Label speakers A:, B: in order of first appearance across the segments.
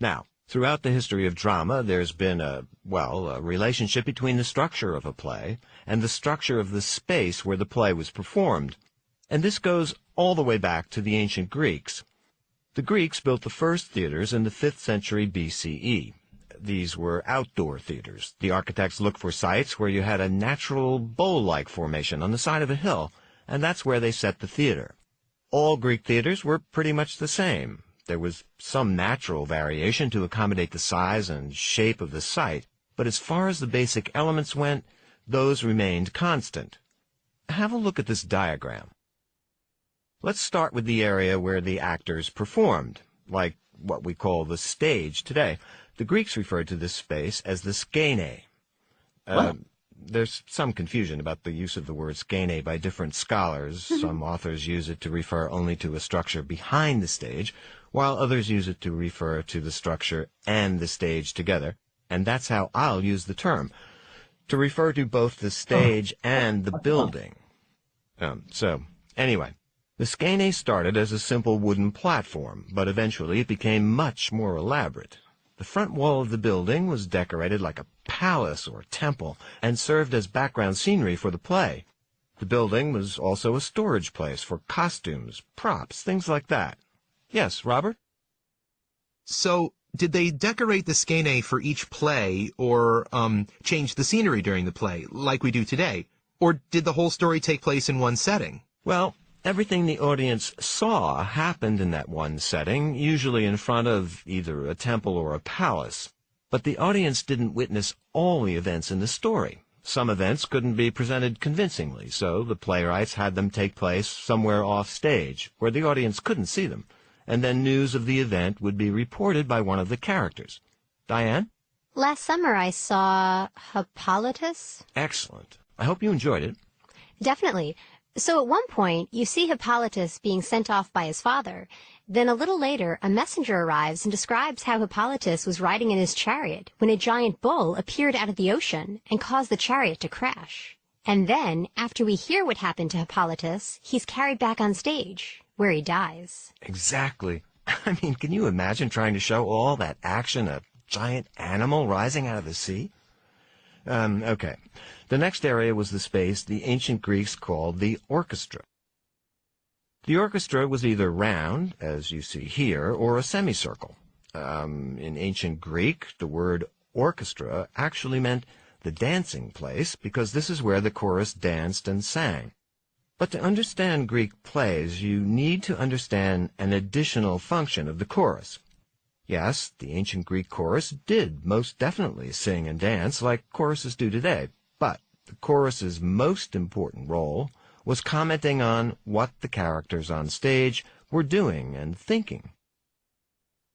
A: Now, throughout the history of drama, there's been a, well, a relationship between the structure of a play and the structure of the space where the play was performed. And this goes all the way back to the ancient Greeks. The Greeks built the first theaters in the 5th century BCE. These were outdoor theaters. The architects looked for sites where you had a natural bowl-like formation on the side of a hill, and that's where they set the theater. All Greek theaters were pretty much the same. There was some natural variation to accommodate the size and shape of the site, but as far as the basic elements went, those remained constant. Have a look at this diagram. Let's start with the area where the actors performed, like what we call the stage today. The Greeks referred to this space as the skene. Uh, there's some confusion about the use of the word skene by different scholars. some authors use it to refer only to a structure behind the stage, while others use it to refer to the structure and the stage together, and that's how I'll use the term, to refer to both the stage and the building. Um, so, anyway, the skene started as a simple wooden platform, but eventually it became much more elaborate. The front wall of the building was decorated like a palace or temple and served as background scenery for the play. The building was also a storage place for costumes, props, things like that. Yes, Robert?
B: So, did they decorate the skene for each play or um, change the scenery during the play, like we do today? Or did the whole story take place in one setting?
A: Well, everything the audience saw happened in that one setting, usually in front of either a temple or a palace. But the audience didn't witness all the events in the story. Some events couldn't be presented convincingly, so the playwrights had them take place somewhere off stage, where the audience couldn't see them and then news of the event would be reported by one of the characters. Diane?
C: Last summer I saw Hippolytus.
A: Excellent. I hope you enjoyed it.
C: Definitely. So at one point, you see Hippolytus being sent off by his father. Then a little later, a messenger arrives and describes how Hippolytus was riding in his chariot when a giant bull appeared out of the ocean and caused the chariot to crash. And then, after we hear what happened to Hippolytus, he's carried back on stage where he dies.
A: Exactly. I mean, can you imagine trying to show all that action, a giant animal rising out of the sea? Um, okay. The next area was the space the ancient Greeks called the orchestra. The orchestra was either round, as you see here, or a semicircle. Um, in ancient Greek, the word orchestra actually meant the dancing place because this is where the chorus danced and sang. But to understand Greek plays, you need to understand an additional function of the chorus. Yes, the ancient Greek chorus did most definitely sing and dance like choruses do today, but the chorus's most important role was commenting on what the characters on stage were doing and thinking.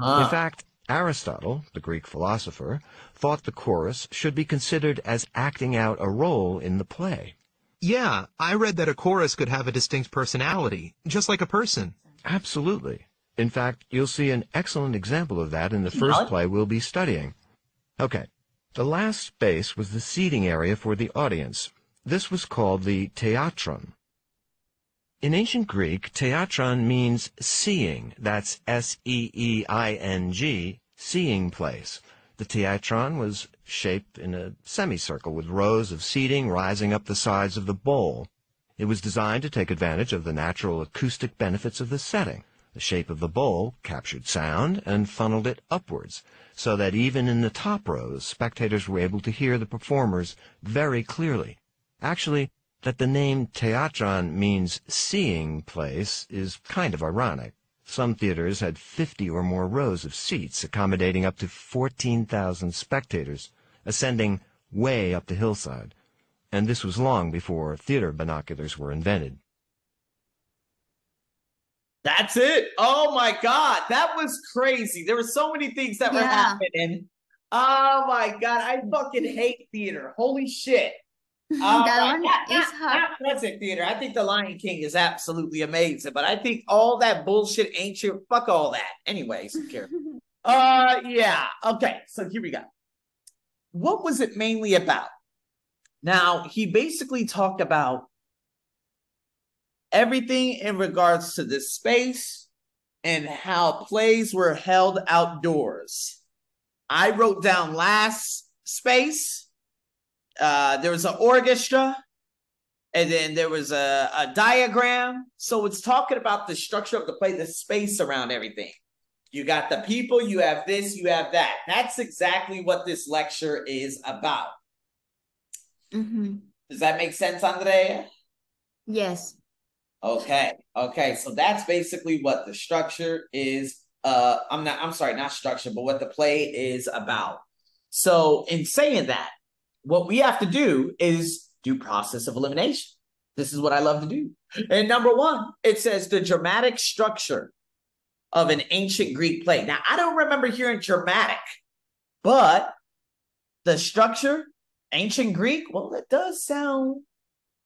A: Ah. In fact, Aristotle, the Greek philosopher, thought the chorus should be considered as acting out a role in the play.
B: Yeah, I read that a chorus could have a distinct personality, just like a person.
A: Absolutely. In fact, you'll see an excellent example of that in the first play we'll be studying. Okay, the last space was the seating area for the audience. This was called the theatron. In ancient Greek, theatron means seeing. That's S-E-E-I-N-G, seeing place. The theatron was shaped in a semicircle with rows of seating rising up the sides of the bowl. It was designed to take advantage of the natural acoustic benefits of the setting. The shape of the bowl captured sound and funneled it upwards, so that even in the top rows, spectators were able to hear the performers very clearly. Actually, that the name theatron means seeing place is kind of ironic. Some theaters had 50 or more rows of seats, accommodating up to 14,000 spectators, ascending way up the hillside. And this was long before theater binoculars were invented.
D: That's it. Oh my God. That was crazy. There were so many things that yeah. were happening. Oh my God. I fucking hate theater. Holy shit. Uh, that one not, is hot. Not theater. I think The Lion King is absolutely amazing, but I think all that bullshit ancient fuck all that. Anyways, who cares? uh, yeah. Okay, so here we go. What was it mainly about? Now he basically talked about everything in regards to the space and how plays were held outdoors. I wrote down last space. Uh, there was an orchestra, and then there was a, a diagram. So it's talking about the structure of the play, the space around everything. You got the people, you have this, you have that. That's exactly what this lecture is about.
E: Mm-hmm.
D: Does that make sense, Andrea?
E: Yes.
D: Okay. Okay. So that's basically what the structure is. Uh, I'm not, I'm sorry, not structure, but what the play is about. So in saying that, what we have to do is do process of elimination. This is what I love to do. And number one, it says the dramatic structure of an ancient Greek play. Now, I don't remember hearing dramatic, but the structure, ancient Greek, well, it does sound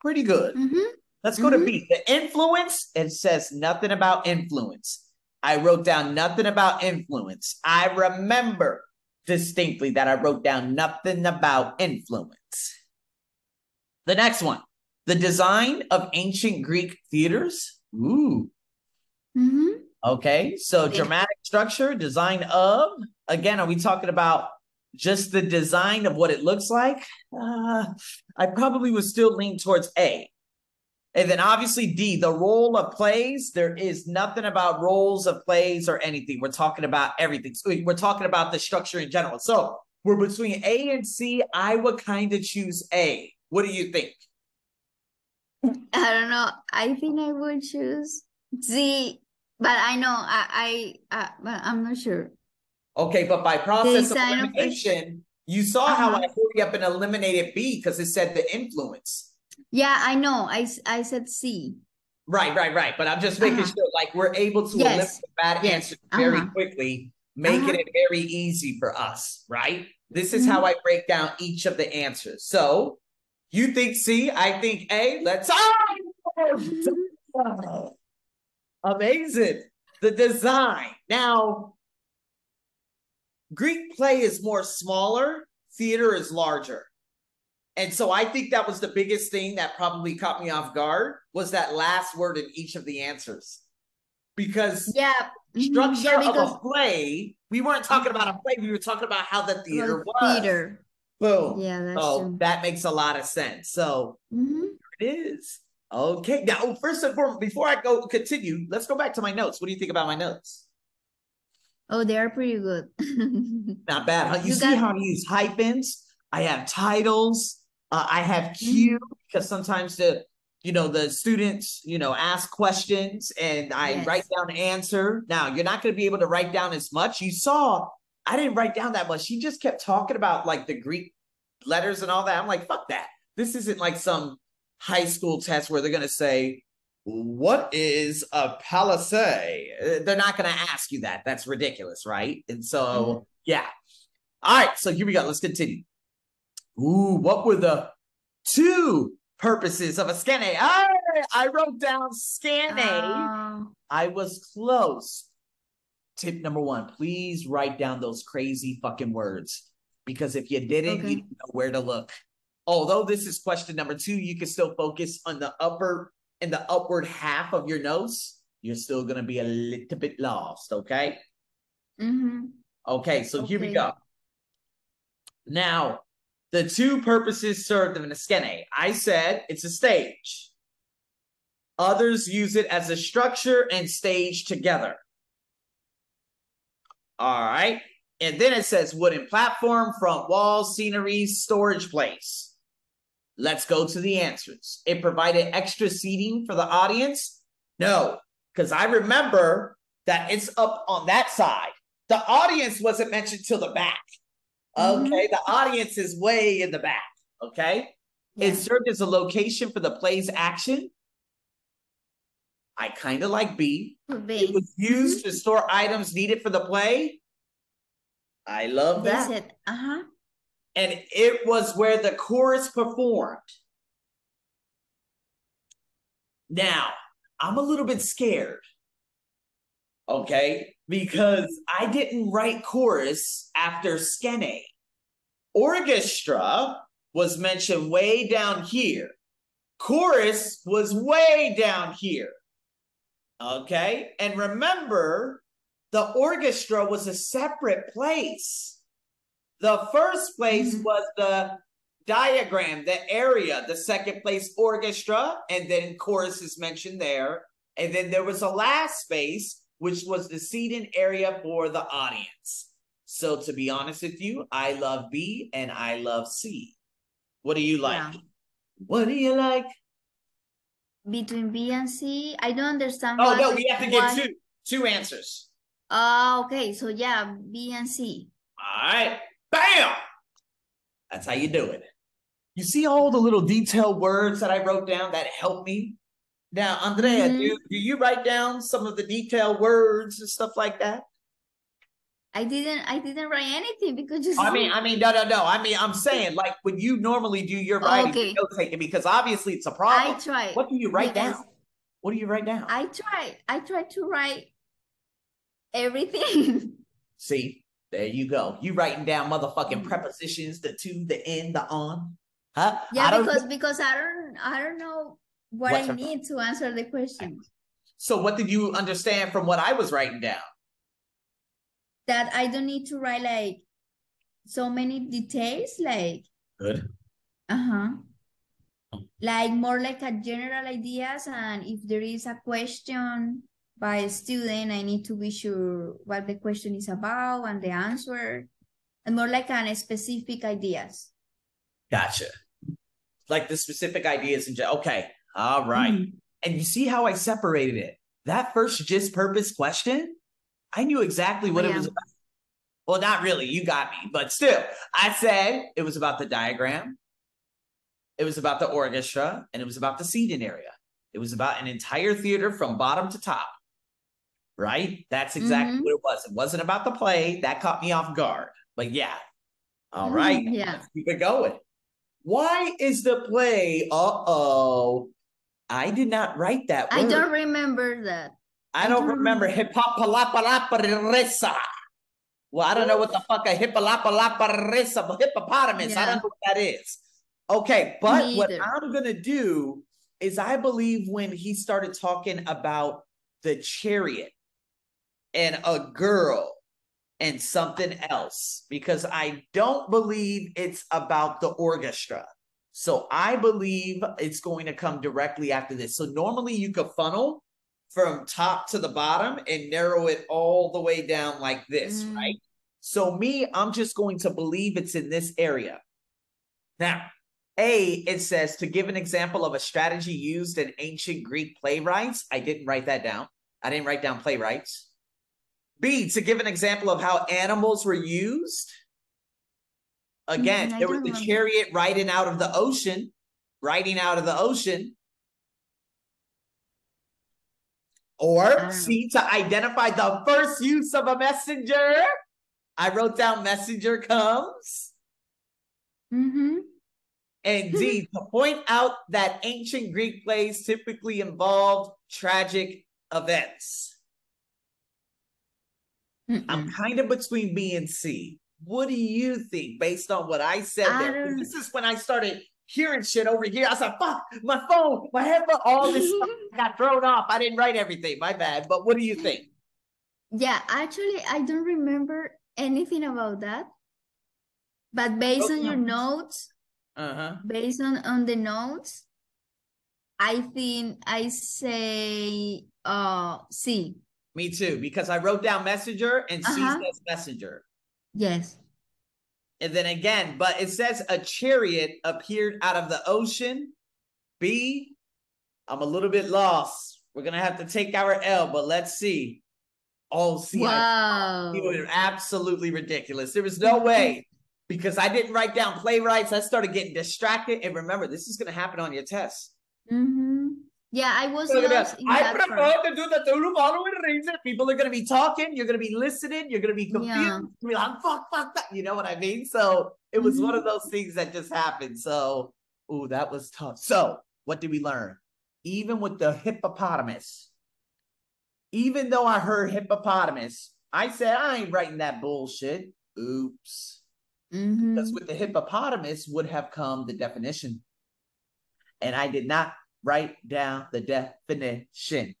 D: pretty good.
E: Mm-hmm.
D: Let's go mm-hmm. to B. The influence, it says nothing about influence. I wrote down nothing about influence. I remember distinctly that I wrote down nothing about influence. The next one, the design of ancient Greek theaters. Ooh.
E: Mm-hmm.
D: Okay, so dramatic structure, design of. Again, are we talking about just the design of what it looks like? Uh, I probably would still lean towards A. And then obviously D, the role of plays. There is nothing about roles of plays or anything. We're talking about everything. So we're talking about the structure in general. So we're between A and C. I would kind of choose A. What do you think?
E: I don't know. I think I would choose Z, but I know I I uh, but I'm not sure.
D: Okay, but by process of elimination, you saw uh-huh. how I hurry up and eliminated B because it said the influence.
E: Yeah, I know. I, I said C.
D: Right, right, right. But I'm just making uh-huh. sure, like, we're able to yes. eliminate bad yes. answers very uh-huh. quickly, making uh-huh. it very easy for us, right? This is mm-hmm. how I break down each of the answers. So you think C, I think A. Let's oh! amazing. The design. Now, Greek play is more smaller, theater is larger. And so I think that was the biggest thing that probably caught me off guard was that last word in each of the answers. Because
E: yeah,
D: mm-hmm. structure yeah, because, of a play, we weren't talking about a play, we were talking about how the theater was.
E: Theater.
D: Boom.
E: Yeah, that's
D: oh,
E: true.
D: that makes a lot of sense. So
E: mm-hmm.
D: it is. Okay. Now, first and foremost, before I go continue, let's go back to my notes. What do you think about my notes?
E: Oh, they are pretty good.
D: Not bad. Huh? You, you see got- how I use hyphens? I have titles. Uh, I have Q mm-hmm. because sometimes the you know the students you know ask questions and I yes. write down answer. Now you're not going to be able to write down as much. You saw I didn't write down that much. She just kept talking about like the Greek letters and all that. I'm like, fuck that. This isn't like some high school test where they're going to say, what is a palisade? Uh, they're not going to ask you that. That's ridiculous, right? And so, mm-hmm. yeah. All right. So here we go. Let's continue. Ooh, what were the two purposes of a skene? I, I wrote down skene. Uh... I was close. Tip number one, please write down those crazy fucking words. Because if you didn't, okay. you didn't know where to look. Although this is question number two, you can still focus on the upper and the upward half of your nose. You're still gonna be a little bit lost, okay?
E: Mm-hmm.
D: Okay, so okay. here we go. Now, the two purposes served of an skene. I said it's a stage. Others use it as a structure and stage together. All right. And then it says wooden platform, front wall, scenery, storage place. Let's go to the answers. It provided extra seating for the audience? No, because I remember that it's up on that side. The audience wasn't mentioned till the back. Mm-hmm. Okay, mm-hmm. the audience is way in the back. Okay, yeah. it served as a location for the play's action. I kind of like B.
E: B.
D: It was used mm-hmm. to store items needed for the play. I love that.
E: Uh huh.
D: And it was where the chorus performed. Now, I'm a little bit scared. Okay, because I didn't write chorus after skene. Orchestra was mentioned way down here. Chorus was way down here. Okay. And remember, the orchestra was a separate place. The first place
E: Mhm.
D: was the diagram, the area, the second place orchestra, and then chorus is mentioned there. And then there was a last space, which was the seating area for the audience. So to be honest with you, I love B and I love C. What do you like?
E: Yeah.
D: What do you like?
E: Between B and C, I don't understand.
D: Oh no, we have to
E: get
D: two two answers.
E: Oh, okay. So yeah, B and C.
D: All right. Bam! That's how you do it. You see all the little detailed words that I wrote down that helped me? Now, Andrea,
E: Mhm.
D: do, do you write down some of the detailed words and stuff like that?
E: I didn't I didn't write anything because you
D: I mean, I mean, no, no, no. I mean, I'm saying like when you normally do your writing,
E: Okay.
D: note taking, because obviously it's a problem.
E: I tried.
D: What do you write down? What do you write down?
E: I tried. I tried to write everything.
D: See, there you go. You writing down motherfucking
E: Mhm.
D: prepositions, the to, the in, the on. Huh?
E: Yeah, because because I don't I don't know what
D: What's
E: I
D: a-
E: need to answer the question.
D: So what did you understand from what I was writing down?
E: That I don't need to write like so many details, like
D: Good.
E: uh-huh. Like more like a general ideas, and if there is a question by a student, I need to be sure what the question is about and the answer, and more like an specific ideas.
D: Gotcha. Like the specific ideas and okay. All right.
E: Mhm.
D: And you see how I separated it? That first just purpose question, I knew exactly what it
E: Yeah.
D: was about. Well, not really. You got me, but still, I said it was about the diagram. It was about the orchestra and it was about the seating area. It was about an entire theater from bottom to top. Right? That's exactly
E: Mhm.
D: what it was. It wasn't about the play. That caught me off guard. But yeah. All right.
E: Yeah.
D: Let's keep it going. Why is the play? Uh oh. I did not write that word.
E: I don't remember that.
D: I
E: I
D: don't
E: don't
D: remember hip hop. Well, I don't know what the fuck a hippalapalaparisa, hippopotamus. I don't know what that is. Okay, but
E: Me
D: what
E: either.
D: I'm gonna do is I believe when he started talking about the chariot and a girl and something else, because I don't believe it's about the orchestra. So I believe it's going to come directly after this. So normally you could funnel from top to the bottom and narrow it all the way down like this,
E: Mm.
D: right? So me, I'm just going to believe it's in this area. Now, A, it says to give an example of a strategy used in ancient Greek playwrights. I didn't write that down. I didn't write down playwrights. B, to give an example of how animals were used. Again,
E: Mm,
D: there was the chariot riding out of the ocean, riding out of the ocean. Or C, to identify the first use of a messenger. I wrote down messenger comes.
E: Mm-hmm.
D: And D, to point out that ancient Greek plays typically involved tragic events. I'm kind of between B and C. What do you think based on what I said
E: I
D: there? This is when I started hearing shit over here. I was like, fuck, my phone, my headphone, all this stuff got thrown off. I didn't write everything, my bad. But what do you think?
E: Yeah, actually, I don't remember anything about that. But based on your notes,
D: Uh-huh.
E: based on on the notes, I think I say uh C.
D: Me too, because I wrote down messenger and C
E: Uh-huh.
D: says messenger.
E: Yes.
D: And then again, but it says a chariot appeared out of the ocean. B, I'm a little bit lost. We're gonna have to take our L, but let's see. Oh, see, I
E: Wow.
D: You were absolutely ridiculous. There was no way because I didn't write down playwrights. I started getting distracted. And remember, this is going to happen on your test.
E: Mm-hmm. Yeah, I was
D: Look at
E: lost
D: that.
E: in
D: I
E: that part.
D: prefer to do the following reason. People are going to be talking. You're going to be listening. You're going to be confused.
E: Yeah.
D: You're gonna be like, fuck, fuck, that. You know what I mean? So it was one
E: Mhm.
D: of those things that just happened. So, ooh, that was tough. So, what did we learn? Even with the hippopotamus, even though I heard hippopotamus, I said, I ain't writing that bullshit. Oops.
E: Mhm.
D: Because with the hippopotamus would have come the definition. And I did not write down the definition.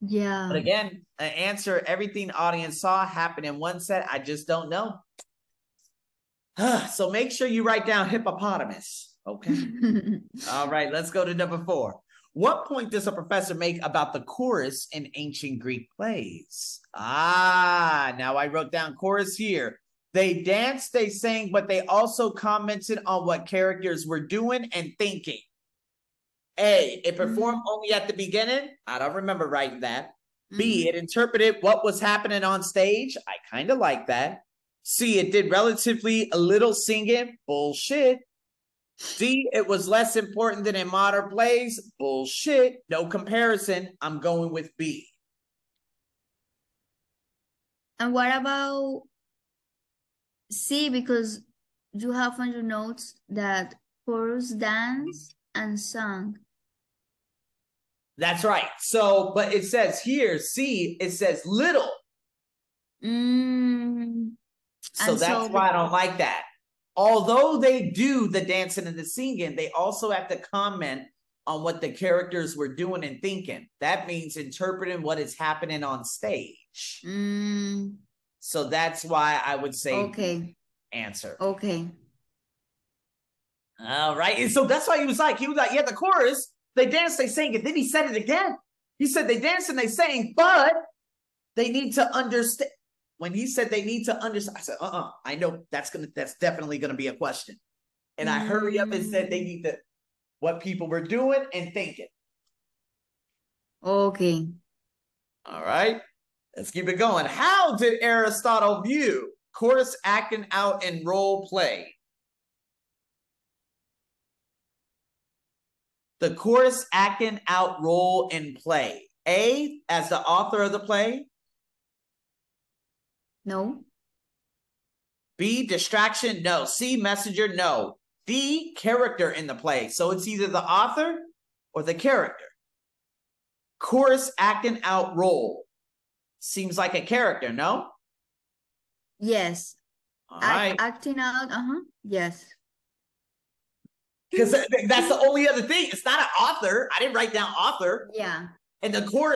E: Yeah.
D: But again, an answer everything audience saw happen in one set. I just don't know. so make sure you write down hippopotamus. Okay. All right, let's go to number four. What point does a professor make about the chorus in ancient Greek plays? Ah, now I wrote down chorus here. They danced, they sang, but they also commented on what characters were doing and thinking. A, it mm-hmm. performed only at the beginning. I don't remember writing that. B, mm-hmm. it interpreted what was happening on stage. I kind of like that. C, it did relatively a little singing. Bullshit. D, it was less important than in modern plays. Bullshit. No comparison. I'm going with B.
E: And what about C? Because you have on your notes that chorus dance and song.
D: That's right. So, but it says here, see, it says little.
E: Mm,
D: So that's
E: so
D: why I don't like that. Although they do the dancing and the singing, they also have to comment on what the characters were doing and thinking. That means interpreting what is happening on stage.
E: mm,
D: So that's why I would say
E: okay,
D: answer.
E: okay.
D: All right. And so that's why he was like, he was like, yeah, the chorus, they danced, they sang it. Then he said it again. He said they danced and they sang, but they need to understand. When he said they need to understand, I said, uh-uh, I know that's gonna that's definitely gonna be a question. And I hurry up and said they need to what people were doing and thinking.
E: Okay.
D: All right. Let's keep it going. How did Aristotle view chorus acting out in role play? The chorus acting out role in play. A, as the author of the play.
E: No.
D: B, distraction. No. C, messenger. No. D, character in the play. So it's either the author or the character. Chorus acting out role. Seems like a character, no?
E: Yes.
D: All
E: Act- acting out. Uh-huh. Yes.
D: Because that's the only other thing. It's not an author. I didn't write down author.
E: Yeah.
D: And the chorus